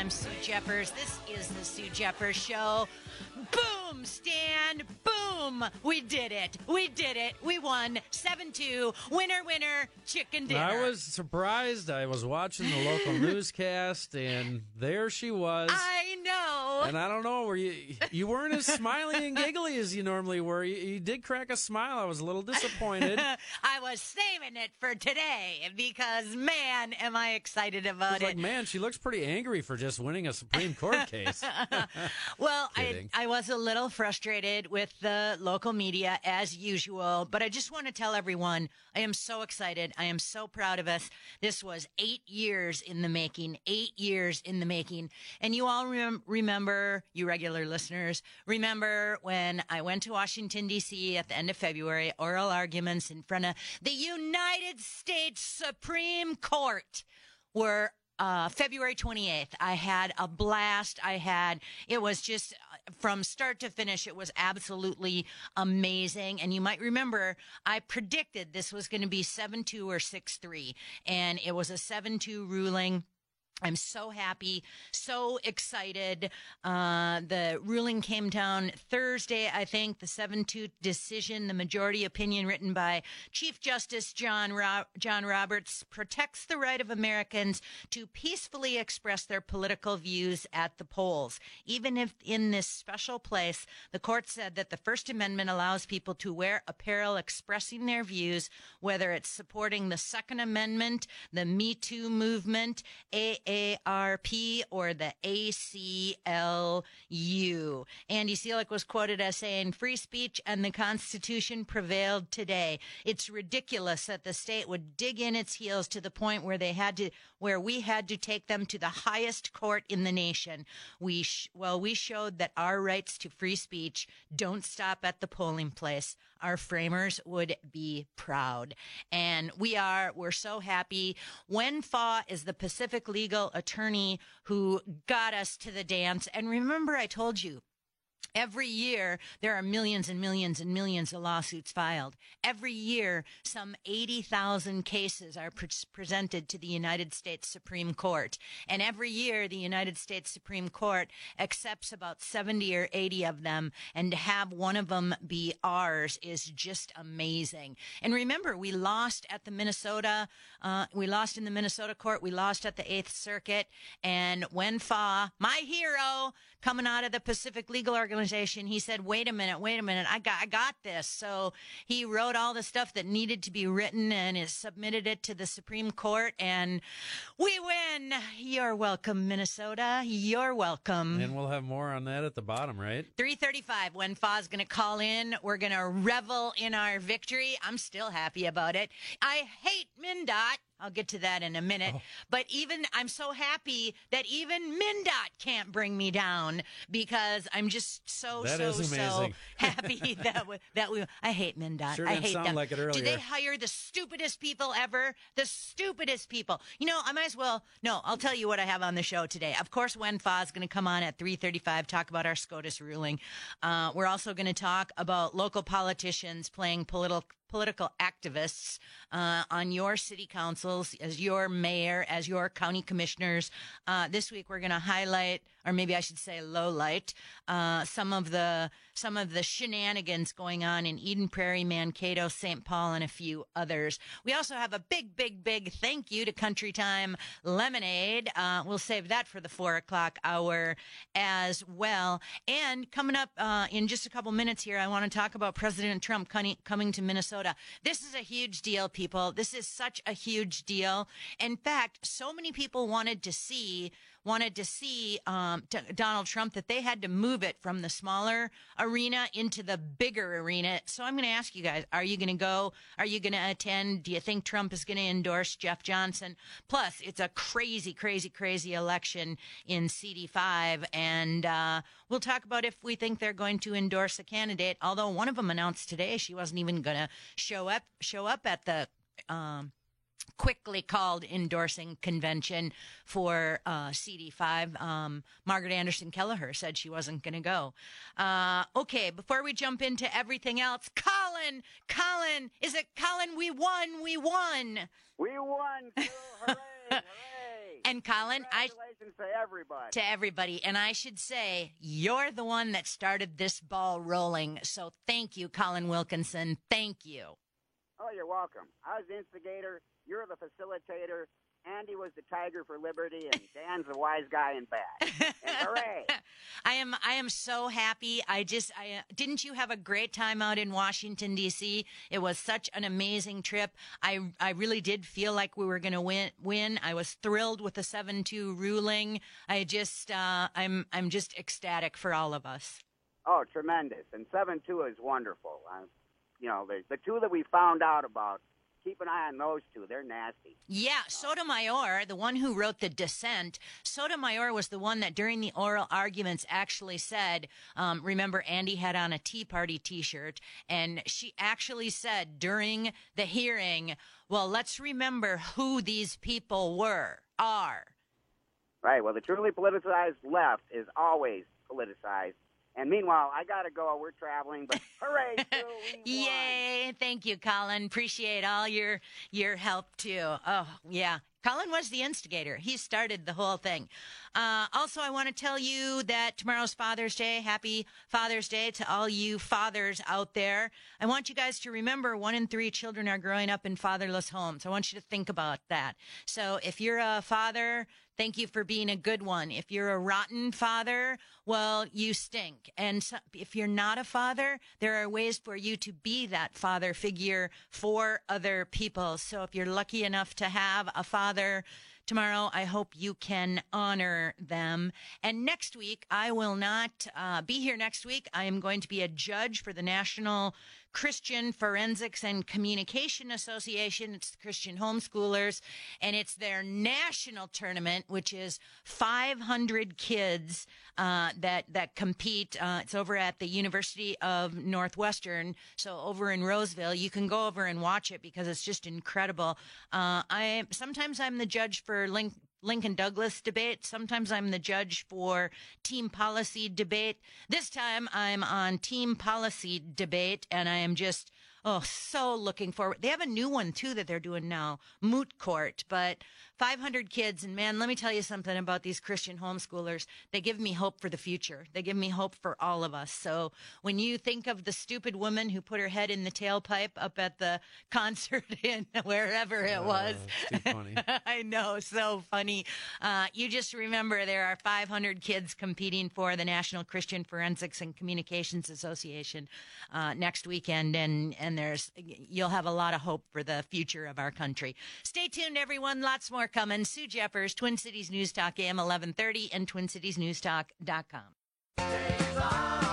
I'm Sue Jeffers. This is the Sue Jeffers Show. Boom, Stan. Boom. We did it. We did it. We won 7-2. Winner, winner, chicken dinner. I was surprised. I was watching the local newscast, and there she was. I know. and I don't know, were you you weren't as smiley and giggly as you normally were. You, you did crack a smile. I was a little disappointed. I was saving it for today because, man, am I excited about was it. like, man, she looks pretty angry for just winning a Supreme Court case. Well, I, Kidding. I was a little frustrated with the local media as usual, but I just want to tell everyone I am so excited. I am so proud of us. This was eight years in the making, eight years in the making. And you all rem- remember, you regular listeners, remember when I went to Washington, D.C. at the end of February, oral arguments in front of the United States Supreme Court were uh, February 28th. I had a blast. I had, it was just uh, from start to finish, it was absolutely amazing. And you might remember I predicted this was going to be 7 2 or 6 3, and it was a 7 2 ruling. I'm so happy, so excited. Uh, the ruling came down Thursday, I think, the 7 2 decision, the majority opinion written by Chief Justice John, Ro- John Roberts, protects the right of Americans to peacefully express their political views at the polls. Even if in this special place, the court said that the First Amendment allows people to wear apparel expressing their views, whether it's supporting the Second Amendment, the Me Too movement, AARP, or the ACLU. Andy Cilek was quoted as saying, Free speech and the Constitution prevailed today. It's ridiculous that the state would dig in its heels to the point where they had to, where we had to take them to the highest court in the nation. We, sh- well, we showed that our rights to free speech don't stop at the polling place. Our framers would be proud. And we are, we're so happy. Wen Fa is the Pacific legal attorney who got us to the dance. And remember, I told you, Every year, there are millions and millions and millions of lawsuits filed. Every year, some 80,000 cases are pre- presented to the United States Supreme Court. And every year, the United States Supreme Court accepts about 70 or 80 of them. And to have one of them be ours is just amazing. And remember, we lost at the Minnesota, uh, we lost in the Minnesota court. We lost at the Eighth Circuit. And Wen Fa, my hero, coming out of the Pacific Legal Organization, he said, "Wait a minute, wait a minute, I got, I got this." So he wrote all the stuff that needed to be written and is submitted it to the Supreme Court, and we win. You're welcome, Minnesota. You're welcome. and we'll have more on that at the bottom, right? 335 Wen Fa's going to call in. We're going to revel in our victory. I'm still happy about it. I hate MnDOT. I'll get to that in a minute. Oh. But even, I'm so happy that even MnDOT can't bring me down because I'm just so, That so, so happy that we, that we, I hate MnDOT. Sure I hate sound them. like it Do they hire the stupidest people ever? The stupidest people. You know, I might as well. No, I'll tell you what I have on the show today. Of course, Wen Fa is going to come on at 3:35 talk about our SCOTUS ruling. Uh, we're also going to talk about local politicians playing political political activists uh, on your city councils, as your mayor, as your county commissioners. Uh, this week, we're going to highlight, or maybe I should say, low light, uh, some of the some of the shenanigans going on in Eden Prairie, Mankato, St. Paul, and a few others. We also have a big, big, big thank you to Country Time Lemonade. Uh, we'll save that for the four o'clock hour as well. And coming up uh, in just a couple minutes here, I want to talk about President Trump coming, coming to Minnesota. This is a huge deal, people. This is such a huge deal. In fact, so many people wanted to see wanted to see um, Donald Trump that they had to move it from the smaller arena into the bigger arena. So I'm going to ask you guys: Are you going to go? Are you going to attend? Do you think Trump is going to endorse Jeff Johnson? Plus, it's a crazy, crazy, crazy election in CD5, and uh, we'll talk about if we think they're going to endorse a candidate. Although one of them announced today she wasn't even going to show up show up at the. Um, quickly called endorsing convention for uh, CD5. Um, Margaret Anderson Kelleher said she wasn't going to go. Uh, okay, before we jump into everything else, Colin, Colin, is it Colin? We won, we won. We won, Hooray, hooray. And Colin, I Congratulations to everybody. to everybody, and I should say you're the one that started this ball rolling. So thank you, Colin Wilkinson. Thank you. Oh, you're welcome. I was the instigator. You're the facilitator. Andy was the tiger for liberty, and Dan's the wise guy in bad. And hooray! I am I am so happy. I just I uh, didn't you have a great time out in Washington D.C. It was such an amazing trip. I I really did feel like we were going to win win. I was thrilled with the 7-2 ruling. I just uh I'm I'm just ecstatic for all of us. Oh, tremendous. And 7 2 is wonderful. Uh, you know, the, the two that we found out about, keep an eye on those two. They're nasty. Yeah, Sotomayor, the one who wrote the dissent, Sotomayor was the one that during the oral arguments actually said, um, remember, Andy had on a Tea Party t shirt, and she actually said during the hearing, well, let's remember who these people were, are. Right. Well, the truly politicized left is always politicized. And meanwhile, I got to go. We're traveling, but hooray, Sue, we won. Yay! Thank you, Colin. Appreciate all your your help too. Oh yeah, Colin was the instigator. He started the whole thing. Uh, also, I want to tell you that tomorrow's Father's Day. Happy Father's Day to all you fathers out there. I want you guys to remember one in three children are growing up in fatherless homes. I want you to think about that. So if you're a father, Thank you for being a good one. If you're a rotten father, well, you stink. And so, if you're not a father, there are ways for you to be that father figure for other people. So if you're lucky enough to have a father, tomorrow. I hope you can honor them. And next week, I will not uh, be here next week. I am going to be a judge for the National Christian Forensics and Communication Association. It's the Christian homeschoolers, and it's their national tournament, which is 500 kids uh, that that compete. Uh, it's over at the University of Northwestern, so over in Roseville. You can go over and watch it because it's just incredible. Uh, I sometimes I'm the judge for Link. Lincoln Douglas debate. Sometimes I'm the judge for team policy debate. This time I'm on team policy debate and I am just, oh, so looking forward. They have a new one too that they're doing now, Moot Court, but 500 kids. And man, let me tell you something about these Christian homeschoolers. They give me hope for the future. They give me hope for all of us. So when you think of the stupid woman who put her head in the tailpipe up at the concert in wherever it was, Uh. I know, so funny. Uh, you just remember there are 500 kids competing for the National Christian Forensics and Communications Association uh, next weekend, and and there's you'll have a lot of hope for the future of our country. Stay tuned, everyone. Lots more coming. Sue Jeffers, Twin Cities News Talk, AM 1130, and TwinCitiesNewsTalk.com. Good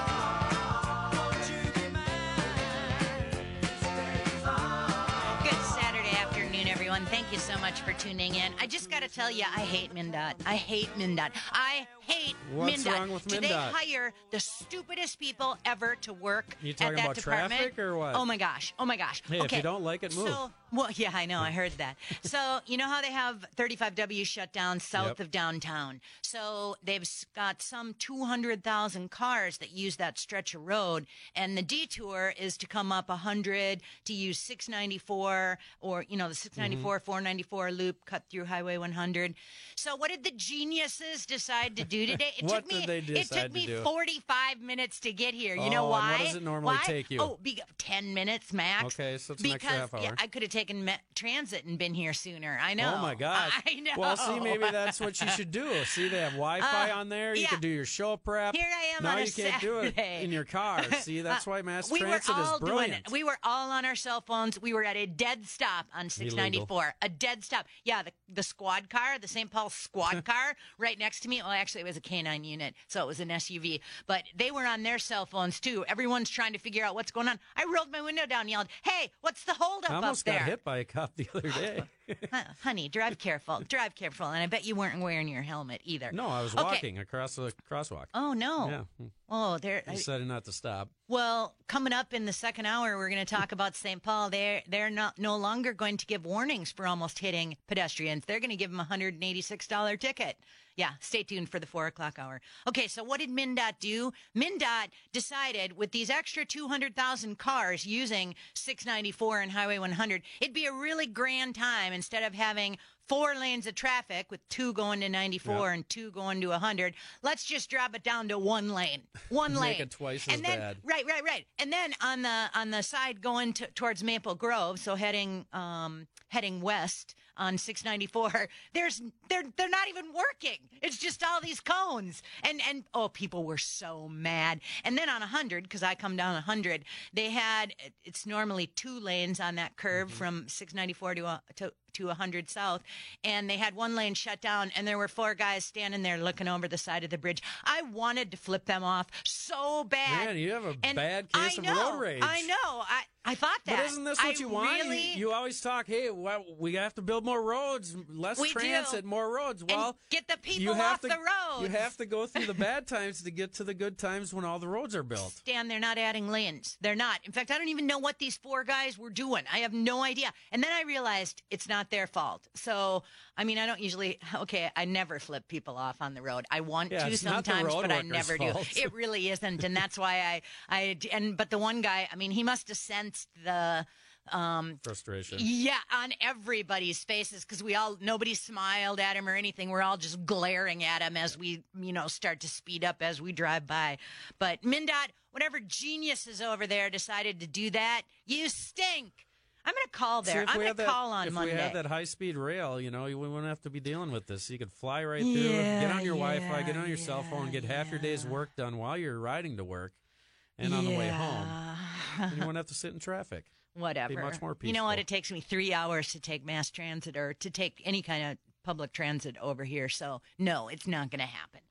Thank you so much for tuning in. I just got to tell you, I hate MnDOT. I hate MnDOT. I hate What's MnDOT. wrong with Do they hire the stupidest people ever to work You at talking that about department? traffic or what? Oh my gosh! Oh my gosh! Hey, if okay. you don't like it, move. So, well, yeah, I know. I heard that. so, you know how they have 35W shut down south Yep. of downtown. So they've got some 200,000 cars that use that stretch of road, and the detour is to come up 100 to use 694 or you know the 694 mm-hmm. 494 loop cut through Highway 100. So, what did the geniuses decide to do today? It What took me. did they it took to me do? 45 minutes to get here. You know Oh, and why? what does it normally Why? take you? Oh, be, 10 minutes max. Okay, so it's an because extra half yeah. I could have taken Met transit and been here sooner. I know. Oh my gosh! I know. Well, see, maybe that's what you should do. See, they have Wi-Fi Uh, on there. You yeah. can do your show prep. Here I am now on a you can't do it in your car. See, that's why mass we were transit all is brilliant. doing it. We were all on our cell phones. We were at a dead stop on 694. A dead stop. Yeah, the, the squad car, the St. Paul squad car, right next to me. Well, actually, it was a K9 unit, so it was an SUV. But they were on their cell phones too. Everyone's trying to figure out what's going on. I rolled my window down, and yelled, "Hey, what's the holdup I up almost got hit by a cop the other day. Huh, honey, drive careful. Drive careful. And I bet you weren't wearing your helmet either. no, I was Okay. walking across the crosswalk. Oh no. Yeah, Oh, there. he decided not to stop. Well, coming up in the second hour, we're going to talk about St. Paul. They're they're not no longer going to give warnings for almost hitting pedestrians. They're going to give them a hundred and eighty six dollar ticket. Yeah, stay tuned for the four o'clock hour. Okay, so what did MnDOT do? MnDOT decided with these extra 200,000 cars using 694 and Highway 100, it'd be a really grand time instead of having four lanes of traffic with two going to 94 Yep. and two going to 100. Let's just drop it down to one lane. One Make lane. it twice as and then, bad. Right, right, right. And then on the on the side going to, towards Maple Grove, so heading um heading west on 694, there's they're they're not even working. It's just all these cones. And and oh, people were so mad. And then on 100 because I come down 100, they had it's normally two lanes on that curve Mm-hmm. from 694 to uh, to to 100 south and they had one lane shut down and there were four guys standing there looking over the side of the bridge i wanted to flip them off so bad Man, you have a and bad case I of know, road rage. I know. I, I thought that. But isn't this what I you want? You- Really, You, always talk, hey, well, we have to build more roads, less We do. transit, more roads. and Well, get the people off to, the roads. You have to go through the bad times to get to the good times when all the roads are built. Stan, they're not adding lanes. They're not. In fact, I don't even know what these four guys were doing. I have no idea. And then I realized it's not their fault. So, I mean, I don't usually, okay, I never flip people off on the road. I want Yeah, to it's not the sometimes, but I never do. It really isn't. And that's why I, I, and, but the one guy, I mean, he must have sensed the, um, Frustration. Yeah, on everybody's faces because we all nobody smiled at him or anything. We're all just glaring at him as we, you know, start to speed up as we drive by. But MnDOT, whatever geniuses over there decided to do that, you stink. I'm going to call there. I'm going to call on if Monday. we had that high speed rail, you know, we wouldn't have to be dealing with this. You could fly right through, get on your Wi Fi, get on your cell phone, get half your day's work done while you're riding to work and on the way home. You wouldn't have to sit in traffic. whatever. much more You know what? It takes me three hours to take mass transit or to take any kind of public transit over here. So no, it's not going to happen.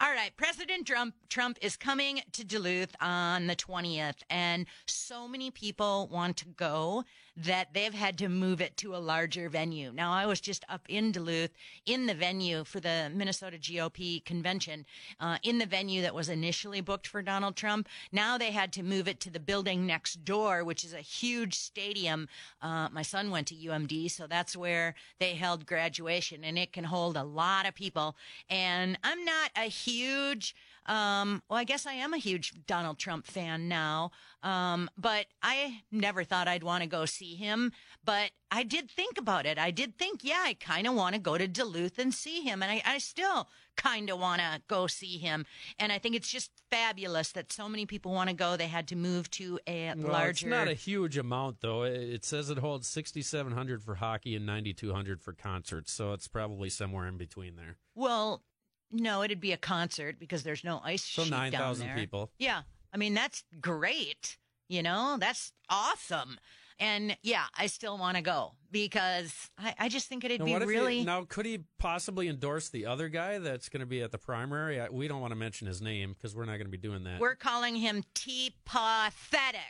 All right, President Trump Trump is coming to Duluth on the twentieth, and so many people want to go that they've had to move it to a larger venue. Now, I was just up in Duluth in the venue for the Minnesota GOP convention, uh, in the venue that was initially booked for Donald Trump. Now they had to move it to the building next door, which is a huge stadium. Uh, my son went to UMD, so that's where they held graduation, and it can hold a lot of people. And I'm not a huge um, well, I guess I am a huge Donald Trump fan now. Um, but I never thought I'd want to go see him. But I did think about it. I did think, yeah, I kind of want to go to Duluth and see him. And I, I still kind of want to go see him. And I think it's just fabulous that so many people want to go. They had to move to a Well, larger. It's not a huge amount, though. It it says it holds 6,700 for hockey and 9,200 for concerts, so it's probably somewhere in between there. well, no, it'd be a concert because there's no ice So sheet down 9,000 people. Yeah. I mean, that's great. You know, that's awesome. And yeah, I still want to go because I, I just think it'd Now, be if he- really. now, could he possibly endorse the other guy that's going to be at the primary? I, we don't want to mention his name because we're not going to be doing that. We're calling him T Pathetic.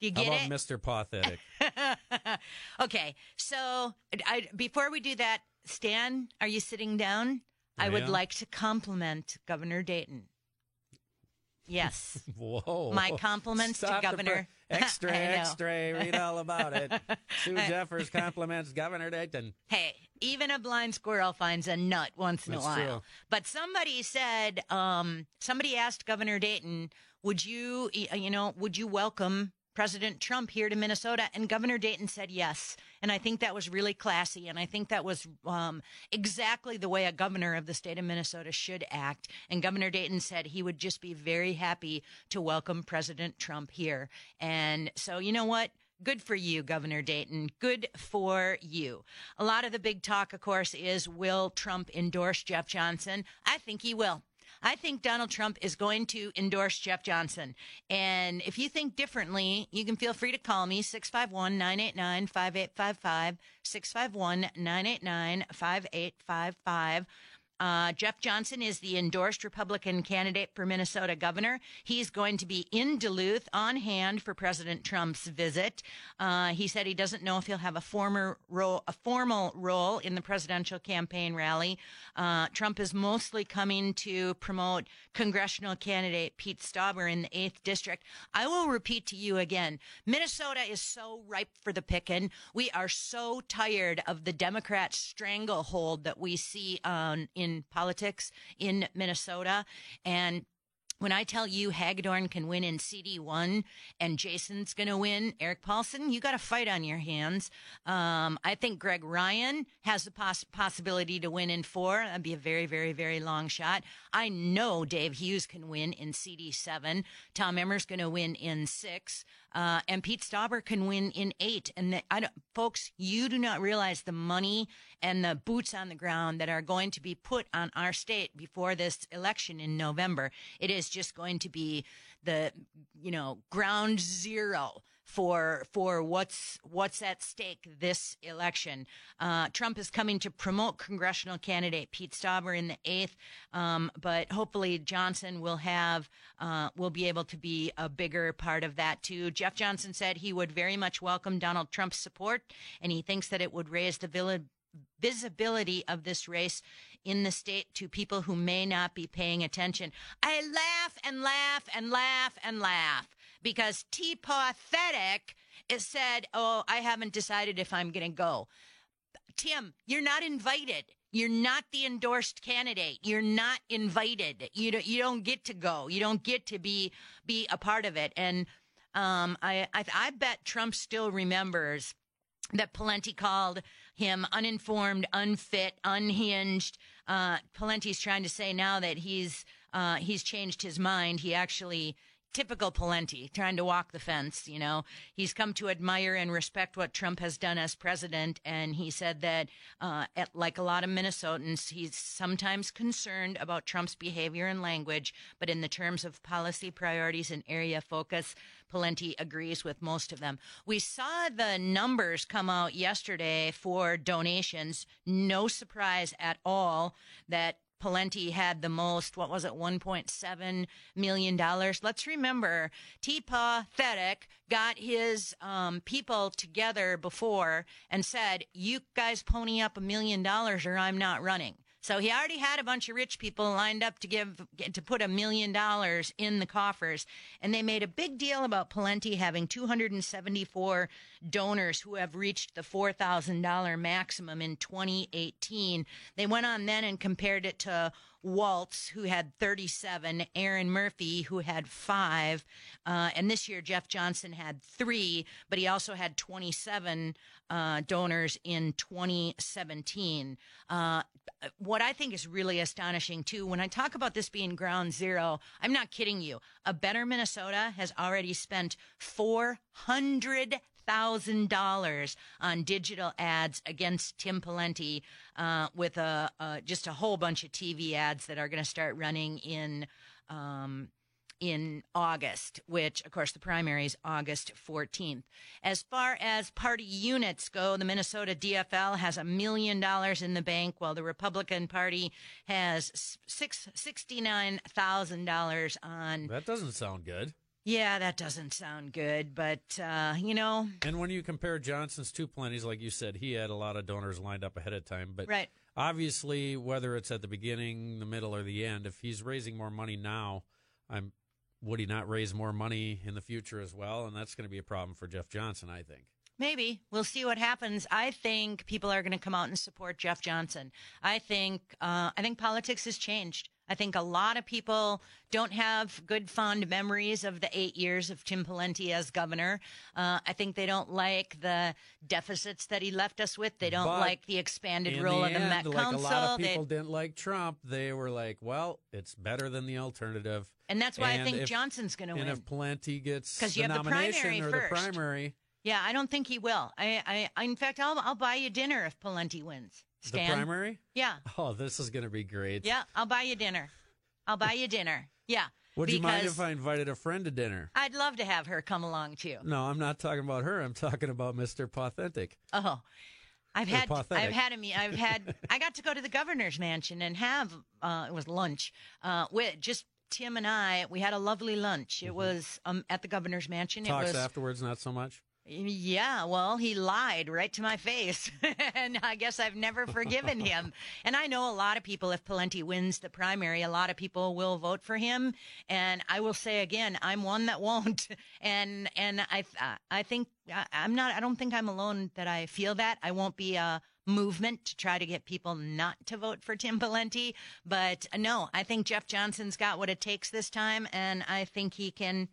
Do you How get about it? Mr. Pathetic? okay, so I, before we do that, Stan, are you sitting down? I would like to compliment Governor Dayton. Yes. Whoa. My compliments to Stop the Governor- extra, extra. Read all about it. Sue Jeffers compliments Governor Dayton. Hey, even a blind squirrel finds a nut once in That's a while. true. But somebody said, um, somebody asked Governor Dayton, would you, you know, would you welcome President Trump here to Minnesota? And Governor Dayton said yes. And I think that was really classy. And I think that was um, exactly the way a governor of the state of Minnesota should act. And Governor Dayton said he would just be very happy to welcome President Trump here. And so, you know what? Good for you, Governor Dayton. Good for you. A lot of the big talk, of course, is will Trump endorse Jeff Johnson? I think he will. I think Donald Trump is going to endorse Jeff Johnson. And if you think differently, you can feel free to call me 651 989 5855. 651 989 5855. Uh, Jeff Johnson is the endorsed Republican candidate for Minnesota governor. He's going to be in Duluth on hand for President Trump's visit. Uh, he said he doesn't know if he'll have a former role, a formal role in the presidential campaign rally. Uh, Trump is mostly coming to promote congressional candidate Pete Stauber in the eighth district. I will repeat to you again: Minnesota is so ripe for the picking. We are so tired of the Democrat stranglehold that we see on in in politics in Minnesota. And when I tell you Hagedorn can win in CD1 and Jason's going to win, Erik Paulsen, you got a fight on your hands. Um, I think Greg Ryan has the poss- possibility to win in four. That'd be a very, very, very long shot. I know Dave Hughes can win in CD7. Tom Emmer's going to win in six. Uh, and Pete Stauber can win in eight. And the, I don't, folks, you do not realize the money and the boots on the ground that are going to be put on our state before this election in November. It is just going to be the, you know, ground zero for for what's what's at stake this election. Uh, Trump is coming to promote congressional candidate Pete Stauber in the eighth, um, but hopefully Johnson will have uh, will be able to be a bigger part of that too. Jeff Johnson said he would very much welcome Donald Trump's support, and he thinks that it would raise the visibility of this race in the state to people who may not be paying attention. I laugh and laugh and laugh and laugh because T Pathetic said, Oh, I haven't decided if I'm going to go. Tim, you're not invited. You're not the endorsed candidate. You're not invited. You don't, you don't get to go. You don't get to be be a part of it. And um, I, I I bet Trump still remembers that Pawlenty called him uninformed, unfit, unhinged. Uh, Pawlenty's trying to say now that he's uh, he's changed his mind. He actually typical Pawlenty, trying to walk the fence. You know, he's come to admire and respect what Trump has done as president, and he said that, uh, at, like a lot of Minnesotans, he's sometimes concerned about Trump's behavior and language, but in the terms of policy priorities and area focus, Pawlenty agrees with most of them. We saw the numbers come out yesterday for donations. No surprise at all that Pawlenty had the most, what was it, $1.7 million. Let's remember, T. Pathetic got his um, people together before and said, You guys pony up a million dollars or I'm not running. So he already had a bunch of rich people lined up to give to put a million dollars in the coffers, and they made a big deal about Pawlenty having 274 donors who have reached the $4,000 maximum in 2018. They went on then and compared it to Walz, who had 37, Erin Murphy, who had five, uh, and this year Jeff Johnson had three, but he also had 27 uh, donors in 2017. Uh, what I think is really astonishing too, when I talk about this being ground zero, I'm not kidding you. A Better Minnesota has already spent 400 thousand dollars on digital ads against Tim Pawlenty, uh, with a, just a whole bunch of TV ads that are going to start running in um, in August, which, of course, the primary is August 14th. As far as party units go, the Minnesota DFL has a million dollars in the bank, while the Republican Party has six sixty-nine thousand dollars on. That doesn't sound good. Yeah, that doesn't sound good, but uh, you know. And when you compare Johnson's two Pawlenty's, like you said, he had a lot of donors lined up ahead of time. But right. obviously, whether it's at the beginning, the middle, or the end, if he's raising more money now, I'm would he not raise more money in the future as well? And that's going to be a problem for Jeff Johnson, I think. Maybe we'll see what happens. I think people are going to come out and support Jeff Johnson. I think uh, I think politics has changed. I think a lot of people don't have good, fond memories of the eight years of Tim Pawlenty as governor. Uh, I think they don't like the deficits that he left us with. They don't but like the expanded role the of the end, Met like Council. A lot of They- people didn't like Trump. They were like, "Well, it's better than the alternative." and that's why I think if- Johnson's going to win. And if Pawlenty gets the you have the primary or first. the primary, yeah, I don't think he will. I, I, in fact, I'll, I'll buy you dinner if Pawlenty wins. Stan. the primary. Yeah, Oh, this is going to be great. yeah, I'll buy you dinner. I'll buy you dinner. Yeah. Would you mind if I invited a friend to dinner? I'd love to have her come along too. No, I'm not talking about her. I'm talking about Mr. Pathetic. Oh, I've had pathetic. I've had a me I've had I got to go to the governor's mansion and have uh, it was lunch uh, with just Tim and I. We had a lovely lunch. It was um, at the governor's mansion. Mm-hmm. Talks it was afterwards, not so much. Yeah. Well, he lied right to my face, and I guess I've never forgiven him. And I know a lot of people. If Pawlenty wins the primary, a lot of people will vote for him. And I will say again, I'm one that won't. And and I I think I- I'm not. I don't think I'm alone that I feel that. I won't be a movement to try to get people not to vote for Tim Pawlenty. But uh, no, I think Jeff Johnson's got what it takes this time, and I think he can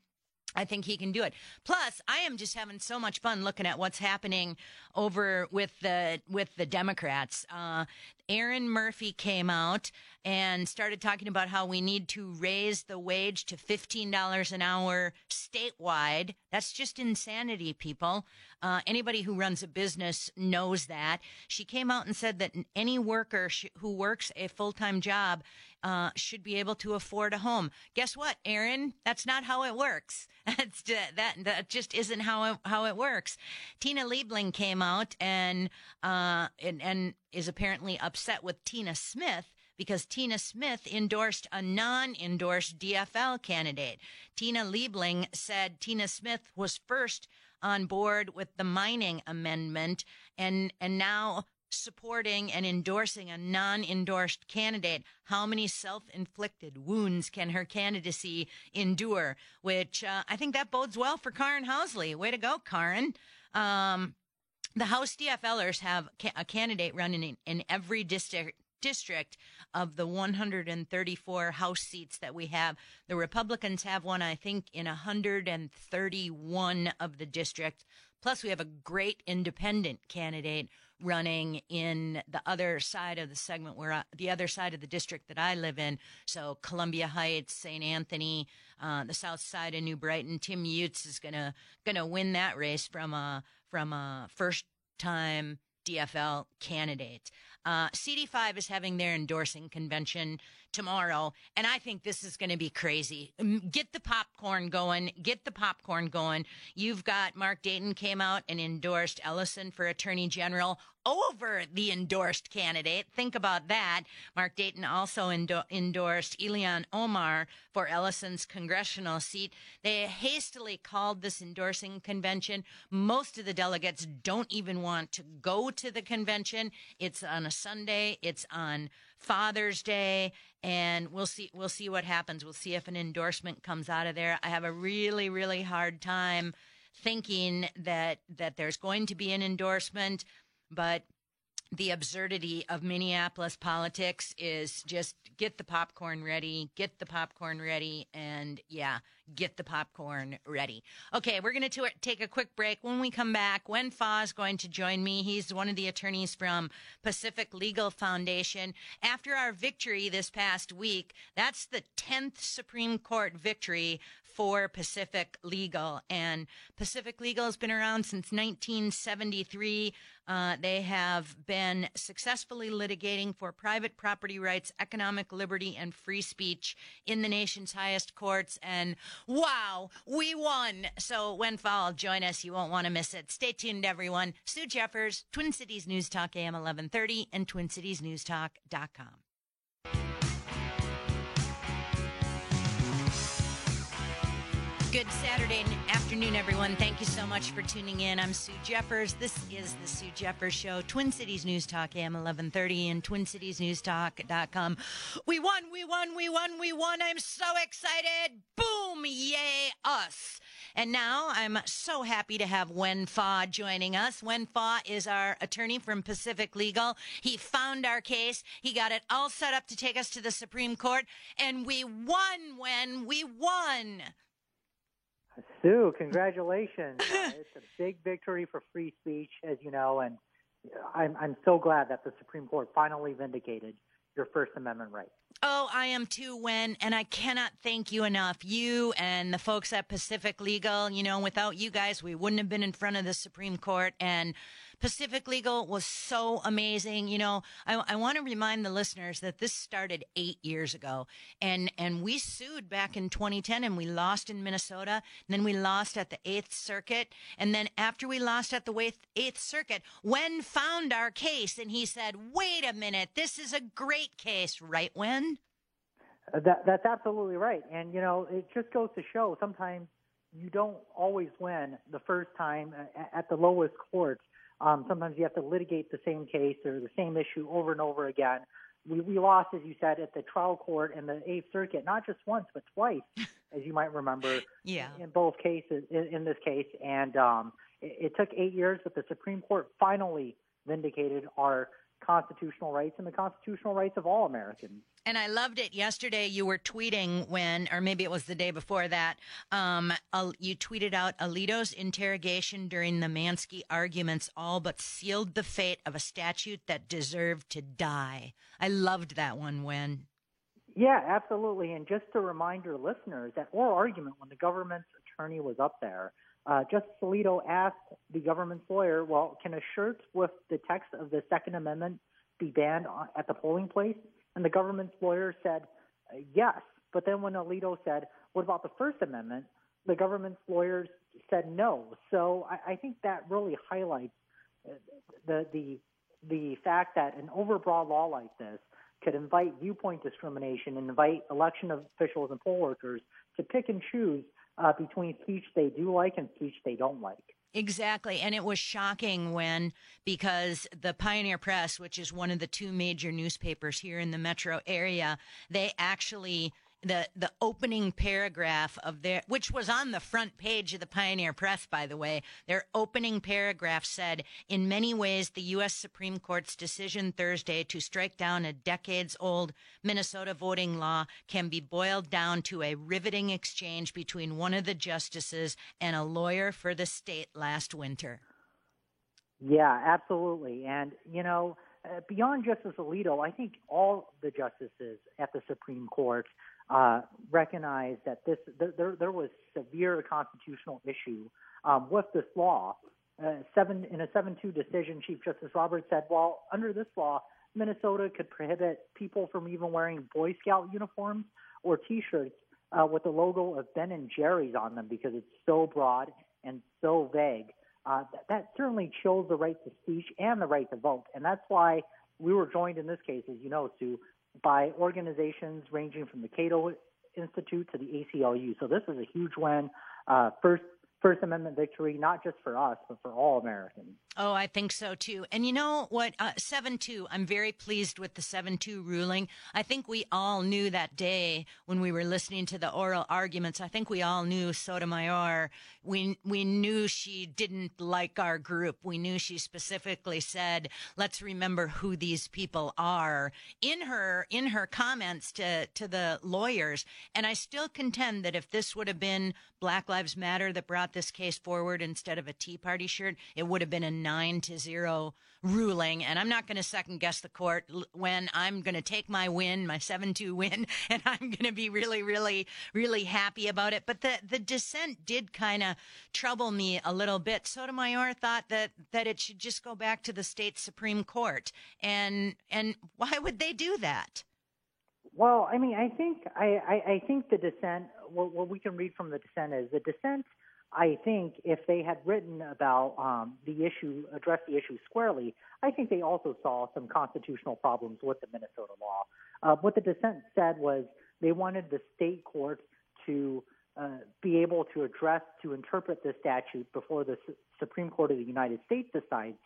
I think he can do it. Plus, I am just having so much fun looking at what's happening over with the with the Democrats. Uh, Erin Murphy came out and started talking about how we need to raise the wage to $15 an hour statewide. That's just insanity, people. Uh, anybody who runs a business knows that. She came out and said that any worker sh- who works a full time job uh, should be able to afford a home. Guess what, Erin? That's not how it works. That's that that just isn't how it, how it works. Tina Liebling came out and uh, and and is apparently upset with Tina Smith because Tina Smith endorsed a non endorsed DFL candidate. Tina Liebling said Tina Smith was first on board with the mining amendment and, and now supporting and endorsing a non endorsed candidate. How many self inflicted wounds can her candidacy endure? Which uh, I think that bodes well for Karin Housley. Way to go, Karin. Um, the House DFLers have a candidate running in, in every district district of the 134 House seats that we have. The Republicans have one, I think, in 131 of the districts. Plus, we have a great independent candidate running in the other side of the segment where I, the other side of the district that I live in. So Columbia Heights, St. Anthony, uh, the south side of New Brighton. Tim Utes is gonna gonna win that race from a from a first time DFL candidate. Uh, CD5 is having their endorsing convention tomorrow, and I think this is going to be crazy. Get the popcorn going. Get the popcorn going. You've got Mark Dayton came out and endorsed Ellison for Attorney General over the endorsed candidate. Think about that. Mark Dayton also endo- endorsed Ilhan Omar for Ellison's congressional seat. They hastily called this endorsing convention. Most of the delegates don't even want to go to the convention. It's on a Sunday. It's on Father's Day, and we'll see. We'll see what happens. We'll see if an endorsement comes out of there. I have a really, really hard time thinking that that there's going to be an endorsement but the absurdity of Minneapolis politics is just get the popcorn ready, get the popcorn ready, and yeah, get the popcorn ready. Okay, we're going to take a quick break. When we come back, Wen Fa is going to join me. He's one of the attorneys from Pacific Legal Foundation. After our victory this past week, that's the 10th Supreme Court victory for Pacific Legal. And Pacific Legal has been around since 1973. Uh, they have been successfully litigating for private property rights, economic liberty, and free speech in the nation's highest courts. And wow, we won. So Wen Fa, join us. You won't want to miss it. Stay tuned, everyone. Sue Jeffers, Twin Cities News Talk AM 1130 and TwinCitiesNewsTalk.com. Good Saturday afternoon, everyone. Thank you so much for tuning in. I'm Sue Jeffers. This is the Sue Jeffers Show, Twin Cities News Talk, AM 1130 and TwinCitiesNewsTalk.com. We won, we won, we won, we won. I'm so excited. Boom, yay, us. And now I'm so happy to have Wen Fa joining us. Wen Fa is our attorney from Pacific Legal. He found our case. He got it all set up to take us to the Supreme Court, and we won, Wen. We won. Sue, congratulations. uh, it's a big victory for free speech, as you know, and I'm, I'm so glad that the Supreme Court finally vindicated your First Amendment right. Oh, I am too, Wen, and I cannot thank you enough. You and the folks at Pacific Legal, you know, without you guys, we wouldn't have been in front of the Supreme Court. And Pacific Legal was so amazing. You know, I, I want to remind the listeners that this started eight years ago, and and we sued back in 2010, and we lost in Minnesota. Then we lost at the Eighth Circuit, and then after we lost at the Eighth Circuit, Wen found our case, and he said, "Wait a minute, this is a great case, right, Wen?" Uh, that, that's absolutely right. And, you know, it just goes to show sometimes you don't always win the first time at the lowest courts. Um, sometimes you have to litigate the same case or the same issue over and over again. We, we lost, as you said, at the trial court in the Eighth Circuit, not just once, but twice, as you might remember. Yeah. In both cases, in, in this case, and um, it, it took eight years, but the Supreme Court finally vindicated our constitutional rights and the constitutional rights of all Americans. And I loved it yesterday. You were tweeting when, or maybe it was the day before that, um, you tweeted out Alito's interrogation during the Mansky arguments all but sealed the fate of a statute that deserved to die. I loved that one, Wen. Yeah, absolutely. And just to remind your listeners, that oral argument Wen the government's attorney was up there, uh, Justice Alito asked the government's lawyer, well, can a shirt with the text of the Second Amendment be banned at the polling place? And the government's lawyer said, yes. But then when Alito said, what about the First Amendment? The government's lawyers said no. So I, I think that really highlights uh, the, the, the fact that an overbroad law like this could invite viewpoint discrimination and invite election officials and poll workers to pick and choose uh, between speech they do like and speech they don't like. Exactly. And it was shocking Wen, because the Pioneer Press, which is one of the two major newspapers here in the metro area, they actually the the opening paragraph of their which was on the front page of the Pioneer Press by the way their opening paragraph said in many ways the US Supreme Court's decision Thursday to strike down a decades old Minnesota voting law can be boiled down to a riveting exchange between one of the justices and a lawyer for the state last winter. Yeah absolutely. And you know uh, beyond Justice Alito, I think all the justices at the Supreme Court uh, recognized that this there, there was severe constitutional issue um, with this law. Uh, seven in a seven-two decision, Chief Justice Roberts said, "Well, under this law, Minnesota could prohibit people from even wearing Boy Scout uniforms or T-shirts uh, with the logo of Ben and Jerry's on them because it's so broad and so vague." Uh, that, that certainly chills the right to speech and the right to vote, and that's why we were joined in this case, as you know, Sue, by organizations ranging from the Cato Institute to the ACLU. So this is a huge win. Uh, first First Amendment victory, not just for us, but for all Americans. Oh, I think so too. And you know what? Uh, 7 2, I'm very pleased with the 7 2 ruling. I think we all knew that day when we were listening to the oral arguments. I think we all knew Sotomayor. We, we knew she didn't like our group. We knew she specifically said, let's remember who these people are in her, in her comments to, to the lawyers. And I still contend that if this would have been Black Lives Matter that brought this case forward instead of a Tea Party shirt, it would have been a nine to zero ruling. And I'm not going to second guess the court when I'm going to take my win, my 7 2 win, and I'm going to be really, really, really happy about it. But the, the dissent did kind of trouble me a little bit. Sotomayor thought that, that it should just go back to the state Supreme Court. And, and why would they do that? Well, I mean, I think I, I, I think the dissent. What, what we can read from the dissent is the dissent I think if they had written about um, the issue, addressed the issue squarely, I think they also saw some constitutional problems with the Minnesota law. Uh, what the dissent said was they wanted the state courts to uh, be able to address, to interpret the statute before the S- Supreme Court of the United States decides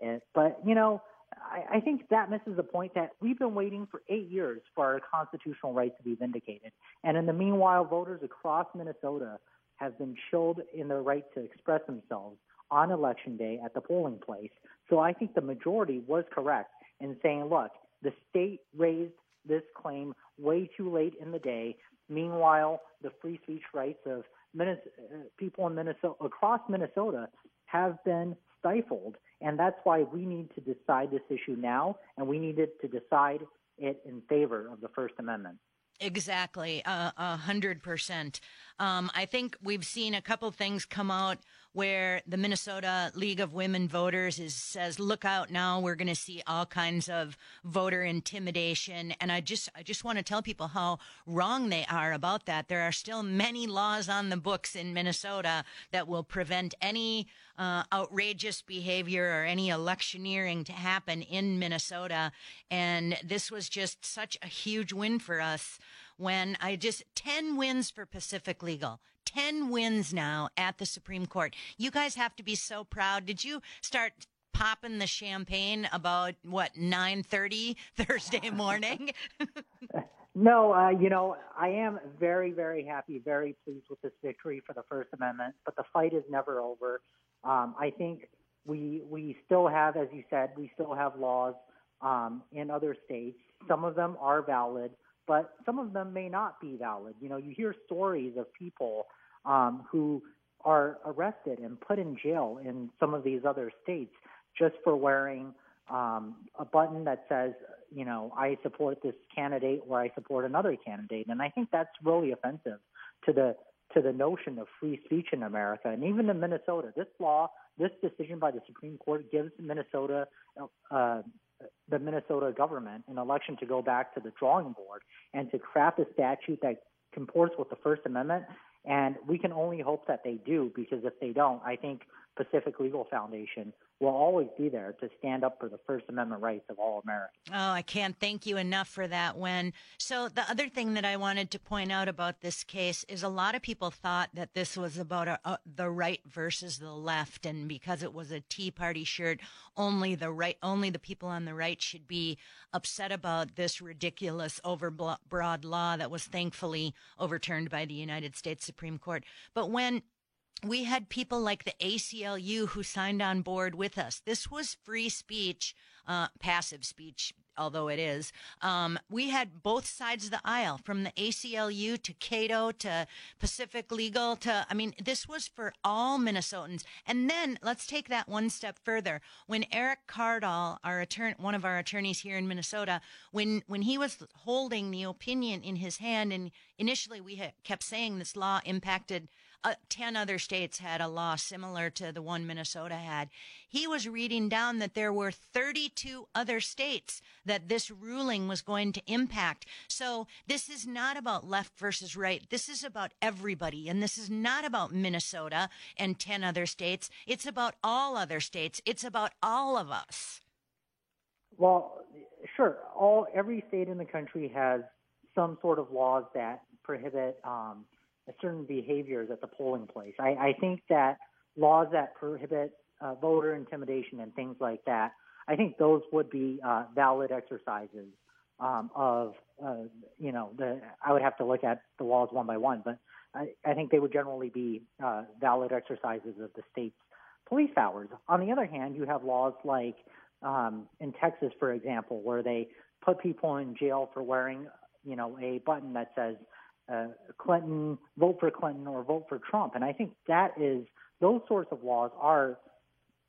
it. But, you know, I, I think that misses the point that we've been waiting for eight years for our constitutional right to be vindicated. And in the meanwhile, voters across Minnesota have been chilled in their right to express themselves on election day at the polling place. So I think the majority was correct in saying, look, the state raised this claim way too late in the day. Meanwhile, the free speech rights of Minnesota, people in Minnesota across Minnesota have been stifled, and that's why we need to decide this issue now, and we needed to decide it in favor of the First Amendment. Exactly, a hundred percent. Um, I think we've seen a couple things come out where the Minnesota League of Women Voters is says, "Look out now! We're going to see all kinds of voter intimidation." And I just, I just want to tell people how wrong they are about that. There are still many laws on the books in Minnesota that will prevent any uh, outrageous behavior or any electioneering to happen in Minnesota. And this was just such a huge win for us when I just 10 wins for Pacific Legal. 10 wins now at the Supreme Court. You guys have to be so proud. Did you start popping the champagne about what 9:30 Thursday morning? no, uh, you know, I am very very happy, very pleased with this victory for the first amendment, but the fight is never over. Um, I think we we still have, as you said, we still have laws um, in other states. Some of them are valid, but some of them may not be valid. You know, you hear stories of people um, who are arrested and put in jail in some of these other states just for wearing um, a button that says, you know, I support this candidate or I support another candidate, and I think that's really offensive to the to the notion of free speech in America. And even in Minnesota, this law, this decision by the Supreme Court gives Minnesota, uh, the Minnesota government, an election to go back to the drawing board and to craft a statute that comports with the First Amendment. And we can only hope that they do, because if they don't, I think Pacific Legal Foundation will always be there to stand up for the First Amendment rights of all Americans. Oh, I can't thank you enough for that, Wen. So, the other thing that I wanted to point out about this case is a lot of people thought that this was about a, a, the right versus the left, and because it was a Tea Party shirt, only the right, only the people on the right should be upset about this ridiculous, overbroad law that was thankfully overturned by the United States Supreme Court. But when we had people like the ACLU who signed on board with us. This was free speech, uh, passive speech, although it is. Um, we had both sides of the aisle, from the ACLU to Cato to Pacific Legal to, I mean, this was for all Minnesotans. And then let's take that one step further. When Erick Kaardal, our attorney, one of our attorneys here in Minnesota, when when he was holding the opinion in his hand, and initially we kept saying this law impacted uh, 10 other states had a law similar to the one Minnesota had. He was reading down that there were 32 other states that this ruling was going to impact. So this is not about left versus right. This is about everybody. And this is not about Minnesota and 10 other states. It's about all other states. It's about all of us. Well, sure. All every state in the country has some sort of laws that prohibit um, certain behaviors at the polling place. I, I think that laws that prohibit uh, voter intimidation and things like that, I think those would be uh, valid exercises um, of, uh, you know, the. I would have to look at the laws one by one, but I, I think they would generally be uh, valid exercises of the state's police powers. On the other hand, you have laws like um, in Texas, for example, where they put people in jail for wearing, you know, a button that says uh, Clinton, vote for Clinton or vote for Trump. And I think that is, those sorts of laws are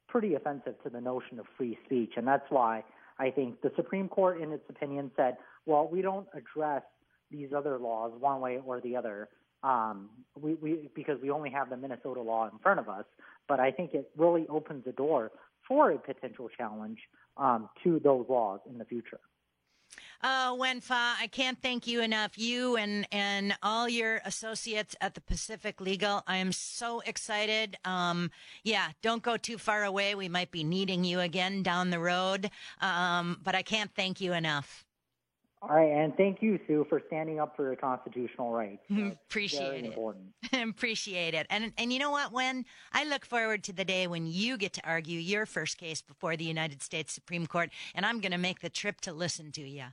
pretty offensive to the notion of free speech. And that's why I think the Supreme Court, in its opinion, said, well, we don't address these other laws one way or the other. Um, we, we, because we only have the Minnesota law in front of us, but I think it really opens the door for a potential challenge um, to those laws in the future. Oh, Wen Fa, I can't thank you enough. You and and all your associates at the Pacific Legal. I am so excited. Um, yeah, don't go too far away. We might be needing you again down the road. Um, but I can't thank you enough. All right, and thank you, Sue, for standing up for your constitutional rights. That's Appreciate it. Appreciate it. And and you know what? When I look forward to the day when you get to argue your first case before the United States Supreme Court, and I'm going to make the trip to listen to you.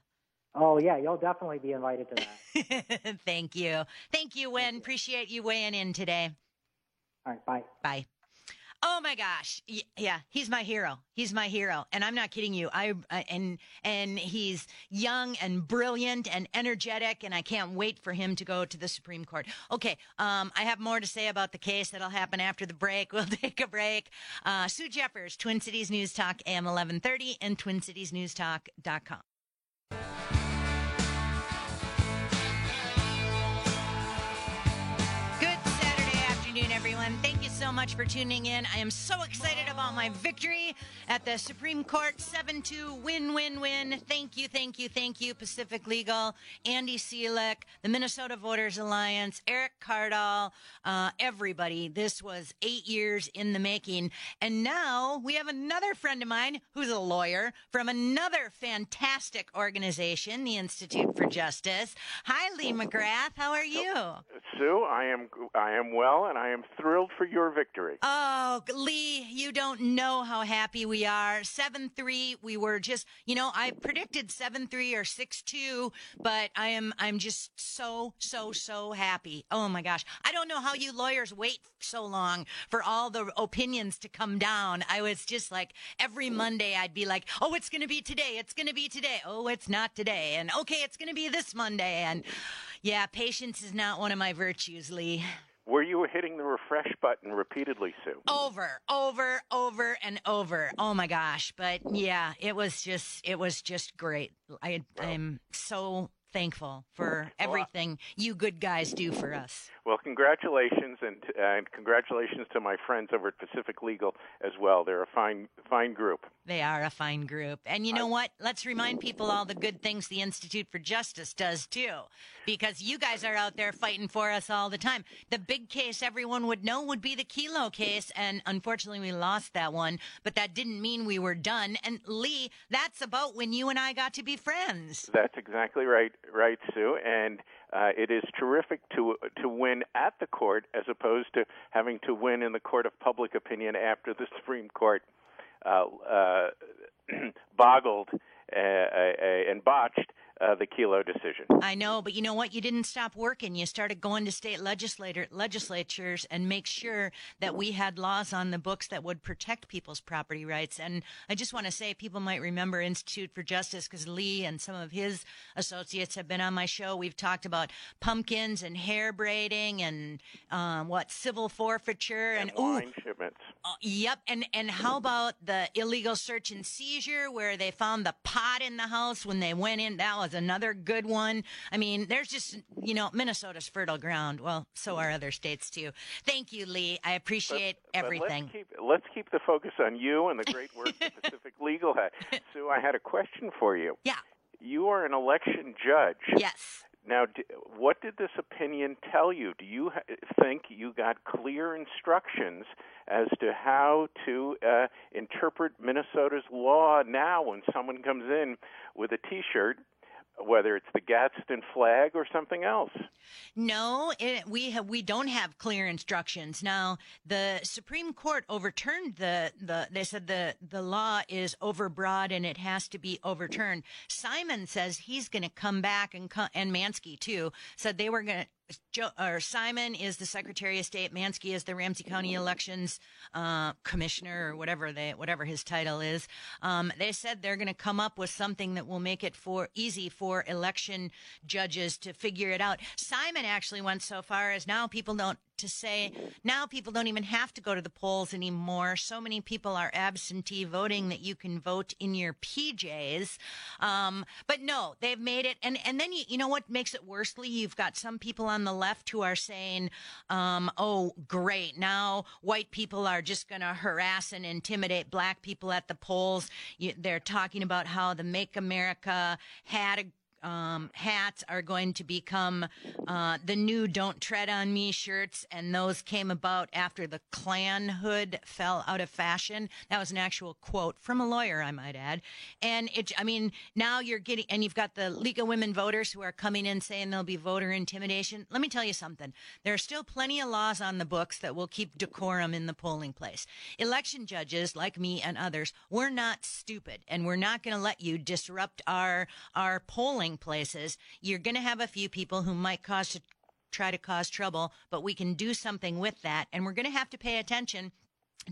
Oh yeah, you'll definitely be invited to that. Thank you. Thank you, Wen. Appreciate you weighing in today. All right, bye. Bye. Oh my gosh. Yeah, he's my hero. He's my hero. And I'm not kidding you. I and and he's young and brilliant and energetic and I can't wait for him to go to the Supreme Court. Okay, um, I have more to say about the case that'll happen after the break. We'll take a break. Uh, Sue Jeffers, Twin Cities News Talk AM 1130 and twincitiesnewstalk.com. so much for tuning in. I am so excited about my victory at the Supreme Court 7 2 win, win, win. Thank you, thank you, thank you, Pacific Legal, Andy Cilek, the Minnesota Voters Alliance, Erick Kaardal, uh, everybody. This was eight years in the making. And now we have another friend of mine who's a lawyer from another fantastic organization, the Institute for Justice. Hi, Lee McGrath. How are you? Sue, I am I am well, and I am thrilled for your victory. Oh, Lee, you don't know how happy we are. 7 3, we were just, you know, I predicted 7 3 or 6 2, but I am, I'm just so, so, so happy. Oh my gosh. I don't know how you lawyers wait so long for all the opinions to come down. I was just like, every Monday I'd be like, oh, it's going to be today. It's going to be today. Oh, it's not today. And okay, it's going to be this Monday. And yeah, patience is not one of my virtues, Lee. Were you hitting the refresh button repeatedly, Sue? Over, over, over, and over. Oh my gosh! But yeah, it was just, it was just great. I, I'm so thankful for everything you good guys do for us. Well, congratulations, and uh, and congratulations to my friends over at Pacific Legal as well. They're a fine fine group. They are a fine group. And you know what? Let's remind people all the good things the Institute for Justice does too, because you guys are out there fighting for us all the time. The big case everyone would know would be the Kelo case, and unfortunately we lost that one, but that didn't mean we were done. And Lee, that's about when you and I got to be friends. That's exactly right, right, Sue. And uh, it is terrific to to win at the court as opposed to having to win in the court of public opinion after the Supreme Court uh, uh, boggled uh, uh, and botched uh, the Kelo decision. I know, but you know what? You didn't stop working. You started going to state legislator legislatures and make sure that we had laws on the books that would protect people's property rights. And I just want to say, people might remember Institute for Justice because Lee and some of his associates have been on my show. We've talked about pumpkins and hair braiding and um, what civil forfeiture and, and wine shipments. Uh, yep, and and how about the illegal search and seizure where they found the pot in the house when they went in? That was another good one. I mean, there's just you know Minnesota's fertile ground. Well, so are other states too. Thank you, Lee. I appreciate but, everything. But let's, keep, let's keep the focus on you and the great work that Pacific Legal had. Sue, I had a question for you. Yeah. You are an election judge. Yes. Now, what did this opinion tell you? Do you think you got clear instructions as to how to uh, interpret Minnesota's law now when someone comes in with a T-shirt whether it's the Gadsden flag or something else. No, it, we have we don't have clear instructions. Now, the Supreme Court overturned the the they said the the law is overbroad and it has to be overturned. Simon says he's going to come back and and Mansky too said they were going to Joe, or Simon is the Secretary of State. Mansky is the Ramsey County Elections uh, Commissioner, or whatever they, whatever his title is. Um, they said they're going to come up with something that will make it for easy for election judges to figure it out. Simon actually went so far as now people don't to say now people don't even have to go to the polls anymore. So many people are absentee voting that you can vote in your PJs. Um, but no, they've made it. And, and then you, you know what makes it worse, Lee? You've got some people on the left who are saying, um, oh, great. Now white people are just going to harass and intimidate black people at the polls. You, they're talking about how the Make America had a um, hats are going to become uh, the new "Don't Tread on Me" shirts, and those came about after the Klan hood fell out of fashion. That was an actual quote from a lawyer, I might add. And it, I mean, now you're getting, and you've got the League of Women Voters who are coming in saying there'll be voter intimidation. Let me tell you something. There are still plenty of laws on the books that will keep decorum in the polling place. Election judges, like me and others, we're not stupid, and we're not going to let you disrupt our our polling polling places, you're going to have a few people who might cause to try to cause trouble, but we can do something with that. And we're going to have to pay attention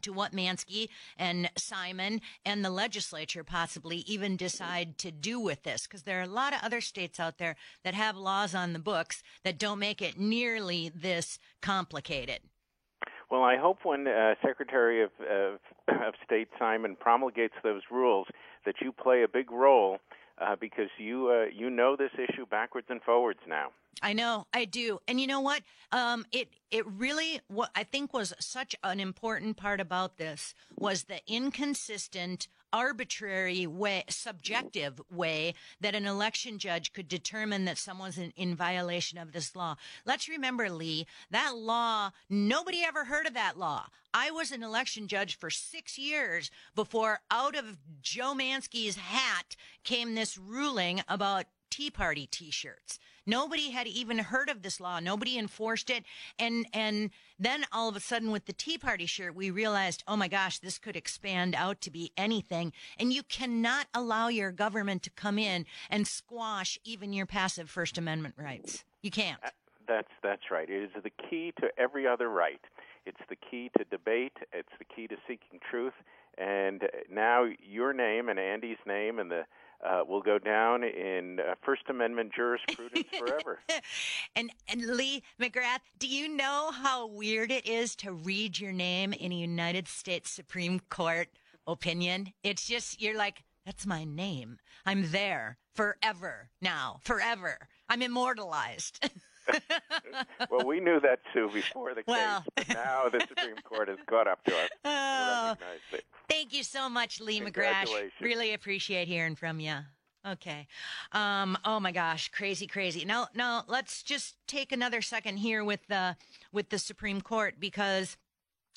to what Mansky and Simon and the legislature possibly even decide to do with this. Because there are a lot of other states out there that have laws on the books that don't make it nearly this complicated. Well, I hope when uh, Secretary of, of, of State Simon promulgates those rules that you play a big role uh, because you uh, you know this issue backwards and forwards now. I know, I do, and you know what? Um, it it really what I think was such an important part about this was the inconsistent, arbitrary way, subjective way that an election judge could determine that someone's in, in violation of this law. Let's remember, Lee, that law. Nobody ever heard of that law. I was an election judge for six years before out of Joe Mansky's hat came this ruling about Tea Party t shirts. Nobody had even heard of this law. Nobody enforced it. And, and then all of a sudden with the Tea Party shirt, we realized, oh my gosh, this could expand out to be anything. And you cannot allow your government to come in and squash even your passive First Amendment rights. You can't. That's that's right. It is the key to every other right. It's the key to debate. It's the key to seeking truth. And now your name and Andy's name and the uh, will go down in uh, First Amendment jurisprudence forever. and and Lee McGrath, do you know how weird it is to read your name in a United States Supreme Court opinion? It's just you're like, that's my name. I'm there forever now, forever. I'm immortalized. well, we knew that too before the well. case, but now the Supreme Court has caught up to us. Oh, thank you so much, Lee McGrath. Really appreciate hearing from you. Okay. Um, oh my gosh, crazy, crazy. Now, now let's just take another second here with the with the Supreme Court because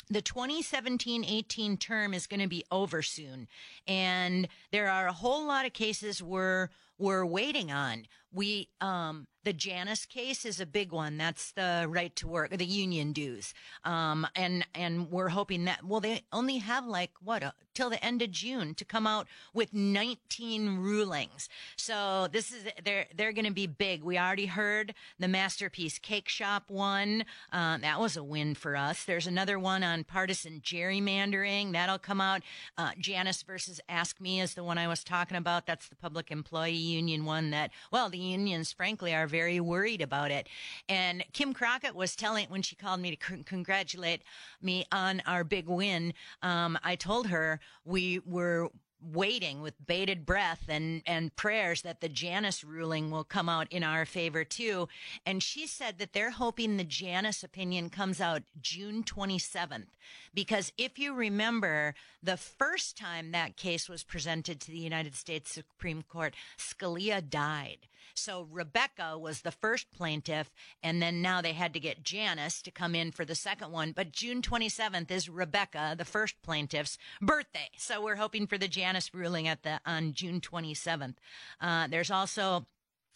the 2017-18 term is going to be over soon, and there are a whole lot of cases where we're waiting on. We um, the Janus case is a big one. That's the right to work, the union dues. Um, and, and we're hoping that, well, they only have like what, uh, till the end of June to come out with 19 rulings. So this is, they're, they're going to be big. We already heard the Masterpiece Cake Shop one. Uh, that was a win for us. There's another one on partisan gerrymandering. That'll come out. Uh, Janus versus AFSCME is the one I was talking about. That's the public employee union one that, well, the unions, frankly, are very worried about it. And Kim Crockett was telling when she called me to c- congratulate me on our big win. Um, I told her we were waiting with bated breath and, and prayers that the Janus ruling will come out in our favor too. And she said that they're hoping the Janus opinion comes out June 27th. Because if you remember, the first time that case was presented to the United States Supreme Court, Scalia died. So Rebecca was the first plaintiff, and then now they had to get Janus to come in for the second one. But June 27th is Rebecca, the first plaintiff's birthday. So we're hoping for the Janus ruling at the on June 27th. Uh, there's also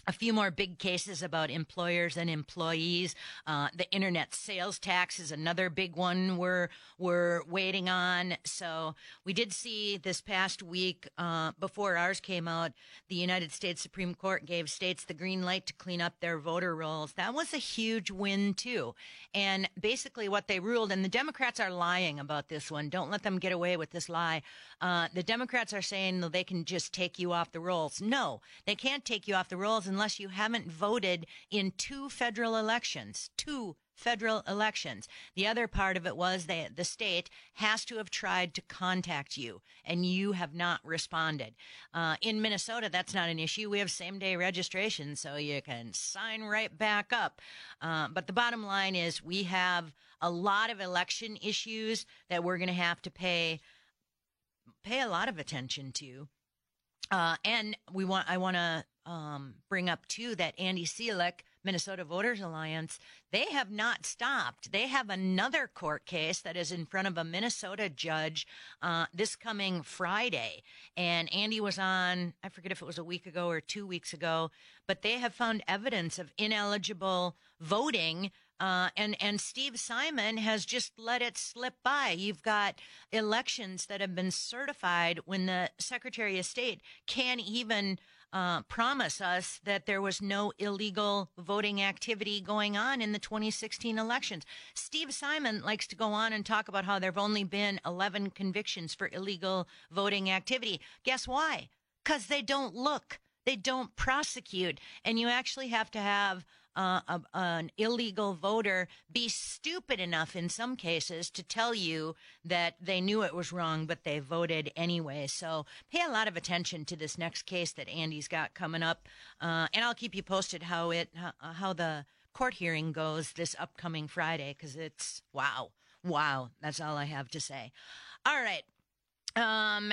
a few more big cases about employers and employees. Uh, the internet sales tax is another big one we're we're waiting on. So we did see this past week uh, before ours came out, the United States Supreme Court gave states the green light to clean up their voter rolls. That was a huge win too. And basically, what they ruled, and the Democrats are lying about this one. Don't let them get away with this lie. Uh, the Democrats are saying they can just take you off the rolls. No, they can't take you off the rolls unless you haven't voted in two federal elections. Two federal elections. The other part of it was that the state has to have tried to contact you and you have not responded. Uh, in Minnesota, that's not an issue. We have same day registration, so you can sign right back up. Uh, but the bottom line is we have a lot of election issues that we're going to have to pay pay a lot of attention to. Uh, and we want I want to um, bring up too that Andy Cilek, Minnesota Voters Alliance, they have not stopped. They have another court case that is in front of a Minnesota judge uh, this coming Friday. And Andy was on, I forget if it was a week ago or two weeks ago, but they have found evidence of ineligible voting uh, and and Steve Simon has just let it slip by. You've got elections that have been certified when the Secretary of State can't even uh, promise us that there was no illegal voting activity going on in the 2016 elections. Steve Simon likes to go on and talk about how there have only been 11 convictions for illegal voting activity. Guess why? Because they don't look, they don't prosecute, and you actually have to have uh, a, an illegal voter be stupid enough in some cases to tell you that they knew it was wrong, but they voted anyway. So pay a lot of attention to this next case that Andy's got coming up, uh, and I'll keep you posted how it uh, how the court hearing goes this upcoming Friday because it's wow, wow. That's all I have to say. All right. Um,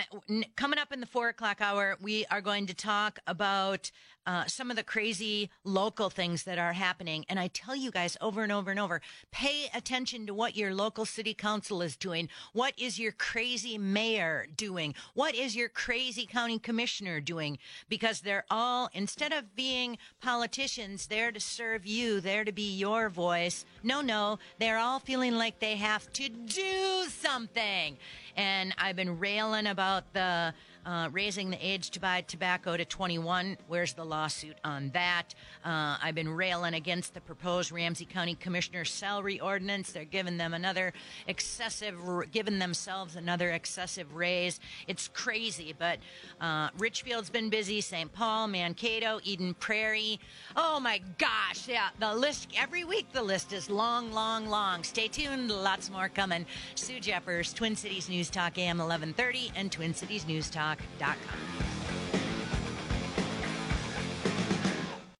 coming up in the four o'clock hour, we are going to talk about uh, some of the crazy local things that are happening. And I tell you guys over and over and over, pay attention to what your local city council is doing. What is your crazy mayor doing? What is your crazy county commissioner doing? Because they're all, instead of being politicians there to serve you, there to be your voice, no, no, they're all feeling like they have to do something. And I've been railing about the uh, raising the age to buy tobacco to 21. Where's the lawsuit on that? Uh, I've been railing against the proposed Ramsey County Commissioner's salary ordinance. They're giving them another excessive, giving themselves another excessive raise. It's crazy, but uh, Richfield's been busy. St. Paul, Mankato, Eden Prairie. Oh my gosh, yeah, the list every week. The list is long, long, long. Stay tuned. Lots more coming. Sue Jeffers, Twin Cities News Talk AM 1130 and Twin Cities News Talk Unlock.com.